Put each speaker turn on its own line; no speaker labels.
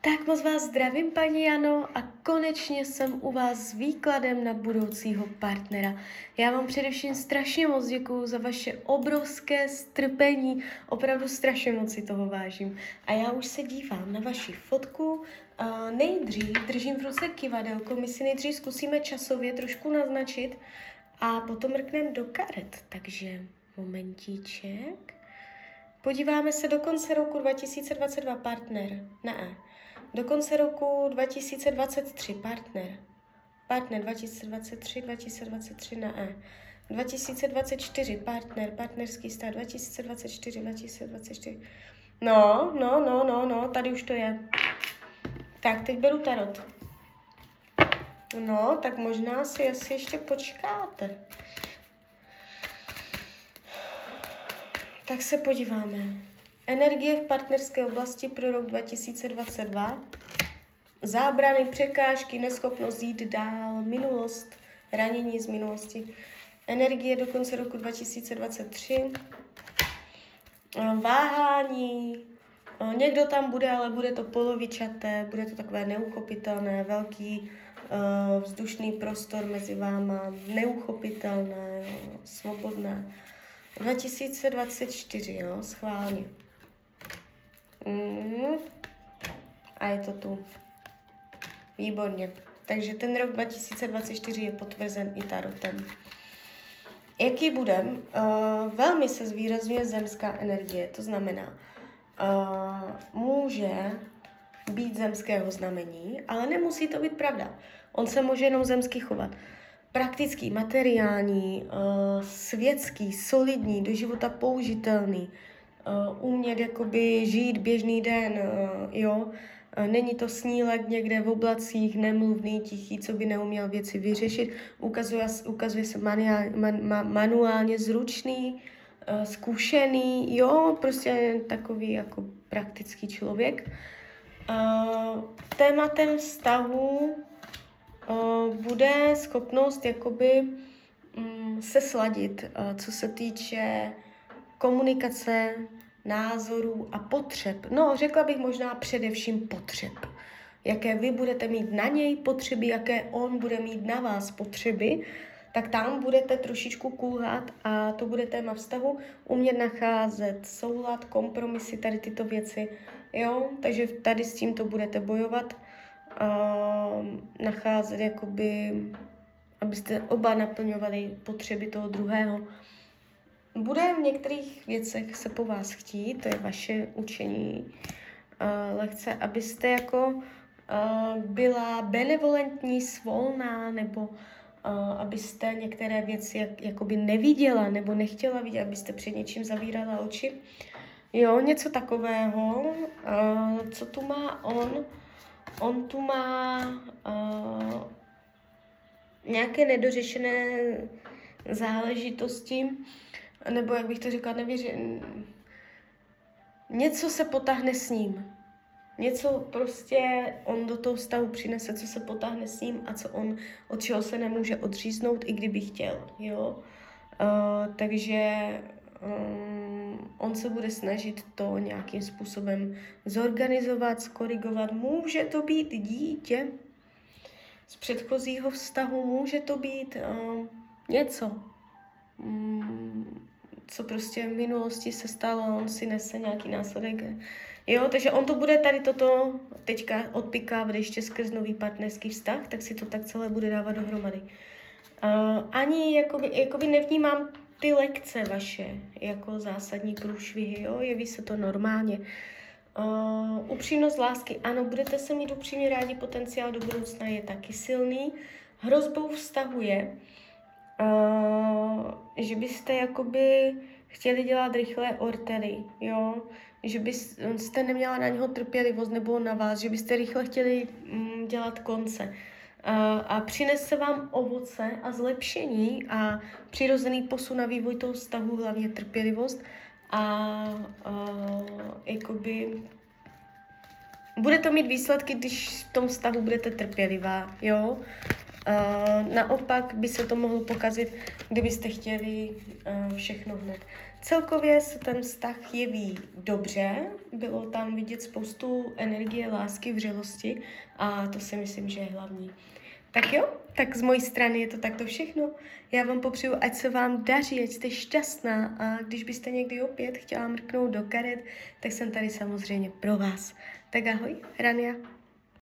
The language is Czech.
Tak moc vás zdravím, paní Jano, a konečně jsem u vás s výkladem na budoucího partnera. Já vám především strašně moc děkuju za vaše obrovské strpení, opravdu strašně moc si toho vážím. A já už se dívám na vaši fotku. Uh, nejdřív držím v ruce kivadelko, my si nejdřív zkusíme časově trošku naznačit a potom mrkneme do karet. Takže momentíček. Podíváme se do konce roku 2022 partner. Ne. Do konce roku 2023 partner. Partner 2023, 2023 na E. 2024 partner, partnerský stav 2024, 2024. No, no, no, no, no, tady už to je. Tak, teď beru tarot. No, tak možná si asi ještě počkáte. Tak se podíváme. Energie v partnerské oblasti pro rok 2022. Zábrany, překážky, neschopnost jít dál, minulost, ranění z minulosti. Energie do konce roku 2023. Váhání. Někdo tam bude, ale bude to polovičaté, bude to takové neuchopitelné, velký uh, vzdušný prostor mezi váma, neuchopitelné, svobodné. 2024, jo, schválně. Mm. A je to tu. Výborně. Takže ten rok 2024 je potvrzen i tarotem. Jaký bude? Uh, velmi se zvýrazňuje zemská energie, to znamená, uh, může být zemského znamení, ale nemusí to být pravda. On se může jenom zemsky chovat. Praktický, materiální, uh, světský, solidní, do života použitelný, uh, umět jakoby žít běžný den, uh, jo. Není to snílek někde v oblacích, nemluvný, tichý, co by neuměl věci vyřešit. Ukazuje, ukazuje se manuál, man, man, manuálně zručný, zkušený, jo, prostě takový jako praktický člověk. Tématem vztahu bude schopnost jakoby um, se sladit, uh, co se týče komunikace, názorů a potřeb. No, řekla bych možná především potřeb. Jaké vy budete mít na něj potřeby, jaké on bude mít na vás potřeby, tak tam budete trošičku kulhat a to bude téma vztahu, umět nacházet soulad, kompromisy, tady tyto věci. Jo, takže tady s tímto budete bojovat, nacházet jakoby, abyste oba naplňovali potřeby toho druhého. Bude v některých věcech se po vás chtít, to je vaše učení uh, lehce, abyste jako byla benevolentní, svolná, nebo abyste některé věci jak, jakoby neviděla nebo nechtěla vidět, abyste před něčím zavírala oči. Jo, něco takového. Co tu má on? On tu má uh, nějaké nedořešené záležitosti, nebo jak bych to řekla, nevěřím. Něco se potáhne s ním. Něco prostě on do toho stavu přinese, co se potáhne s ním a co on, od čeho se nemůže odříznout, i kdyby chtěl, jo. Uh, takže um, on se bude snažit to nějakým způsobem zorganizovat, skorigovat. Může to být dítě z předchozího vztahu, může to být uh, něco, um, co prostě v minulosti se stalo, on si nese nějaký následek. Jo, takže on to bude tady toto teďka odpikávat ještě skrz nový partnerský vztah, tak si to tak celé bude dávat dohromady. Uh, ani jakoby, jakoby nevnímám ty lekce vaše jako zásadní průšvihy, jo, jeví se to normálně. Uh, upřímnost lásky, ano, budete se mít upřímně rádi, potenciál do budoucna je taky silný. Hrozbou vztahu je, uh, že byste jakoby chtěli dělat rychlé ortery, jo, že byste neměla na něho trpělivost nebo na vás, že byste rychle chtěli mm, dělat konce a přinese vám ovoce a zlepšení a přirozený posun a vývoj toho vztahu, hlavně trpělivost a, a jakoby bude to mít výsledky, když v tom vztahu budete trpělivá, jo. Uh, naopak by se to mohlo pokazit, kdybyste chtěli uh, všechno hned. Celkově se ten vztah jeví dobře, bylo tam vidět spoustu energie, lásky, vřelosti a to si myslím, že je hlavní. Tak jo, tak z mojí strany je to takto všechno. Já vám popřeju, ať se vám daří, ať jste šťastná a když byste někdy opět chtěla mrknout do karet, tak jsem tady samozřejmě pro vás. Tak ahoj, Rania.